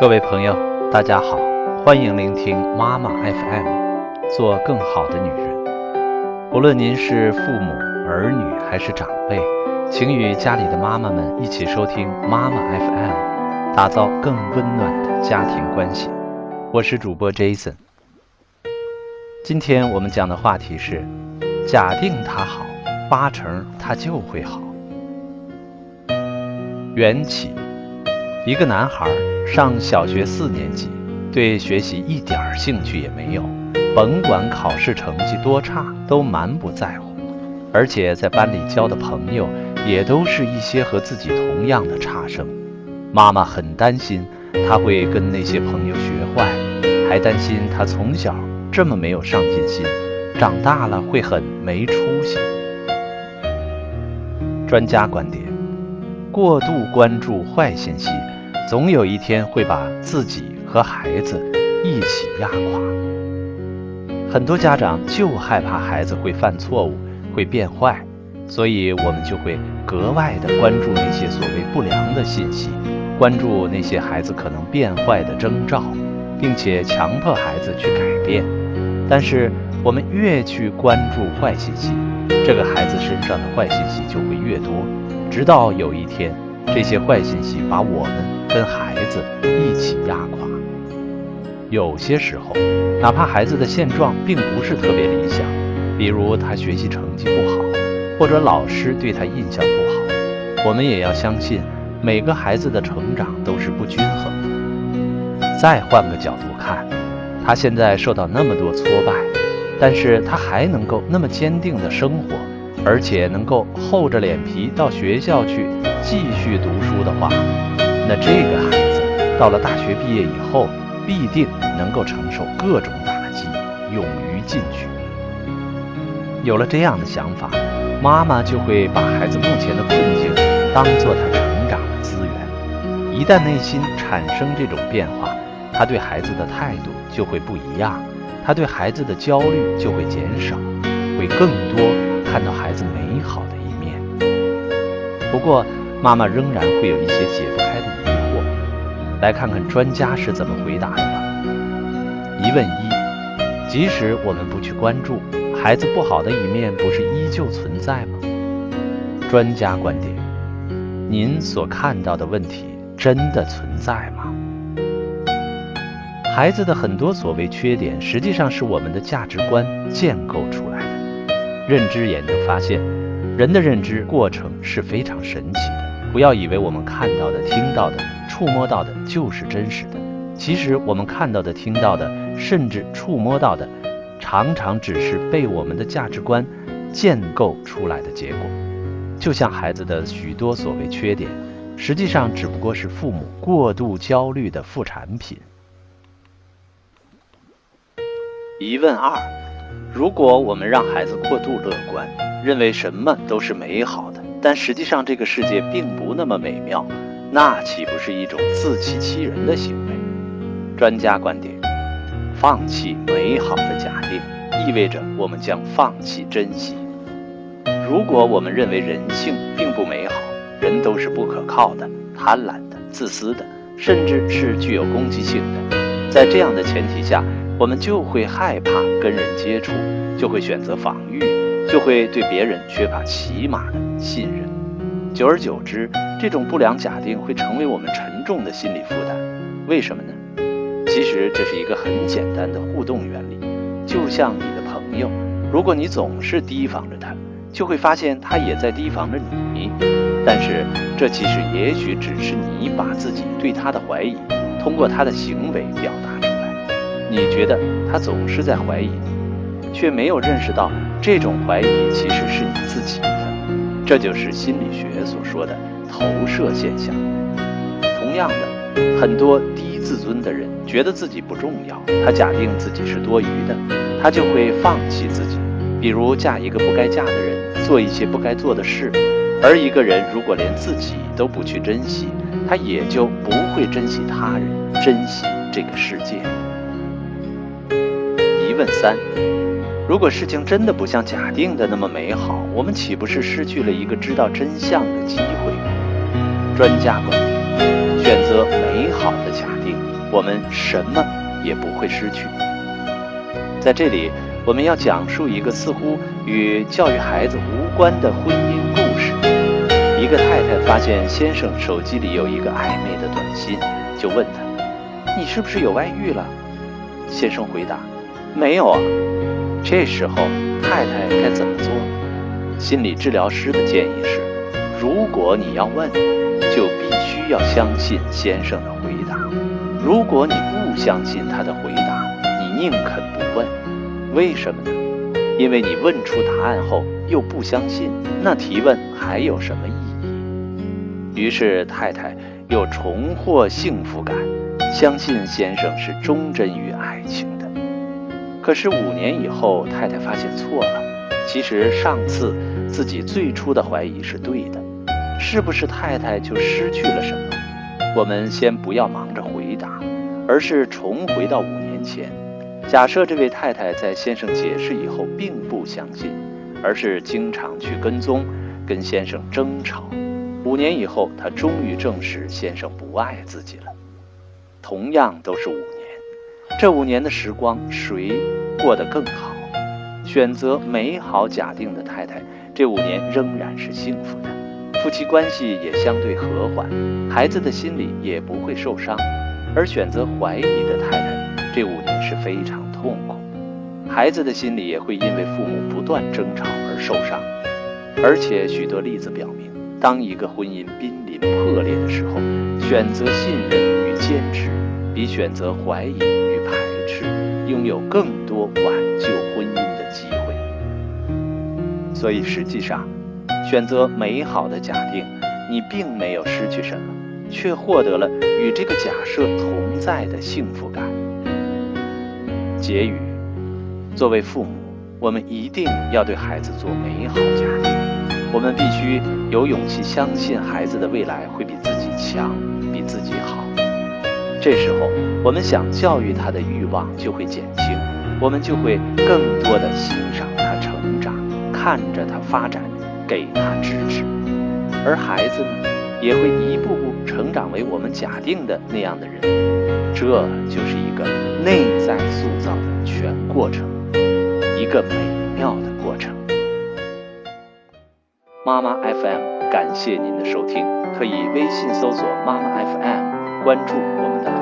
各位朋友，大家好，欢迎聆听妈妈 FM，做更好的女人。无论您是父母、儿女还是长辈，请与家里的妈妈们一起收听妈妈 FM，打造更温暖的家庭关系。我是主播 Jason。今天我们讲的话题是：假定他好，八成他就会好。缘起，一个男孩。上小学四年级，对学习一点兴趣也没有，甭管考试成绩多差，都满不在乎，而且在班里交的朋友也都是一些和自己同样的差生。妈妈很担心他会跟那些朋友学坏，还担心他从小这么没有上进心，长大了会很没出息。专家观点：过度关注坏信息。总有一天会把自己和孩子一起压垮。很多家长就害怕孩子会犯错误、会变坏，所以我们就会格外的关注那些所谓不良的信息，关注那些孩子可能变坏的征兆，并且强迫孩子去改变。但是我们越去关注坏信息，这个孩子身上的坏信息就会越多，直到有一天。这些坏信息把我们跟孩子一起压垮。有些时候，哪怕孩子的现状并不是特别理想，比如他学习成绩不好，或者老师对他印象不好，我们也要相信，每个孩子的成长都是不均衡的。再换个角度看，他现在受到那么多挫败，但是他还能够那么坚定的生活。而且能够厚着脸皮到学校去继续读书的话，那这个孩子到了大学毕业以后，必定能够承受各种打击，勇于进取。有了这样的想法，妈妈就会把孩子目前的困境当做他成长的资源。一旦内心产生这种变化，他对孩子的态度就会不一样，他对孩子的焦虑就会减少，会更多。看到孩子美好的一面，不过妈妈仍然会有一些解不开的疑惑。来看看专家是怎么回答的吧。疑问一：即使我们不去关注，孩子不好的一面不是依旧存在吗？专家观点：您所看到的问题真的存在吗？孩子的很多所谓缺点，实际上是我们的价值观建构出来。认知研究发现，人的认知过程是非常神奇的。不要以为我们看到的、听到的、触摸到的就是真实的，其实我们看到的、听到的，甚至触摸到的，常常只是被我们的价值观建构出来的结果。就像孩子的许多所谓缺点，实际上只不过是父母过度焦虑的副产品。疑问二。如果我们让孩子过度乐观，认为什么都是美好的，但实际上这个世界并不那么美妙，那岂不是一种自欺欺人的行为？专家观点：放弃美好的假定，意味着我们将放弃珍惜。如果我们认为人性并不美好，人都是不可靠的、贪婪的、自私的，甚至是具有攻击性的，在这样的前提下。我们就会害怕跟人接触，就会选择防御，就会对别人缺乏起码的信任。久而久之，这种不良假定会成为我们沉重的心理负担。为什么呢？其实这是一个很简单的互动原理。就像你的朋友，如果你总是提防着他，就会发现他也在提防着你。但是这其实也许只是你把自己对他的怀疑，通过他的行为表达。你觉得他总是在怀疑你，却没有认识到这种怀疑其实是你自己的，这就是心理学所说的投射现象。同样的，很多低自尊的人觉得自己不重要，他假定自己是多余的，他就会放弃自己，比如嫁一个不该嫁的人，做一些不该做的事。而一个人如果连自己都不去珍惜，他也就不会珍惜他人，珍惜这个世界。问三：如果事情真的不像假定的那么美好，我们岂不是失去了一个知道真相的机会？专家观点：选择美好的假定，我们什么也不会失去。在这里，我们要讲述一个似乎与教育孩子无关的婚姻故事。一个太太发现先生手机里有一个暧昧的短信，就问他：“你是不是有外遇了？”先生回答：“没有啊。”这时候，太太该怎么做？心理治疗师的建议是：如果你要问，就必须要相信先生的回答；如果你不相信他的回答，你宁肯不问。为什么呢？因为你问出答案后又不相信，那提问还有什么意义？于是太太又重获幸福感，相信先生是忠贞于爱情。可是五年以后，太太发现错了。其实上次自己最初的怀疑是对的，是不是太太就失去了什么？我们先不要忙着回答，而是重回到五年前。假设这位太太在先生解释以后并不相信，而是经常去跟踪，跟先生争吵。五年以后，她终于证实先生不爱自己了。同样都是五年。这五年的时光，谁过得更好？选择美好假定的太太，这五年仍然是幸福的，夫妻关系也相对和缓，孩子的心里也不会受伤。而选择怀疑的太太，这五年是非常痛苦，孩子的心里也会因为父母不断争吵而受伤。而且许多例子表明，当一个婚姻濒临破裂的时候，选择信任与坚持。比选择怀疑是拥有更多挽救婚姻的机会，所以实际上，选择美好的假定，你并没有失去什么，却获得了与这个假设同在的幸福感。结语：作为父母，我们一定要对孩子做美好假定，我们必须有勇气相信孩子的未来会比自己强，比自己好。这时候，我们想教育他的欲望就会减轻，我们就会更多的欣赏他成长，看着他发展，给他支持，而孩子呢，也会一步步成长为我们假定的那样的人。这就是一个内在塑造的全过程，一个美妙的过程。妈妈 FM，感谢您的收听，可以微信搜索妈妈 FM，关注我们的。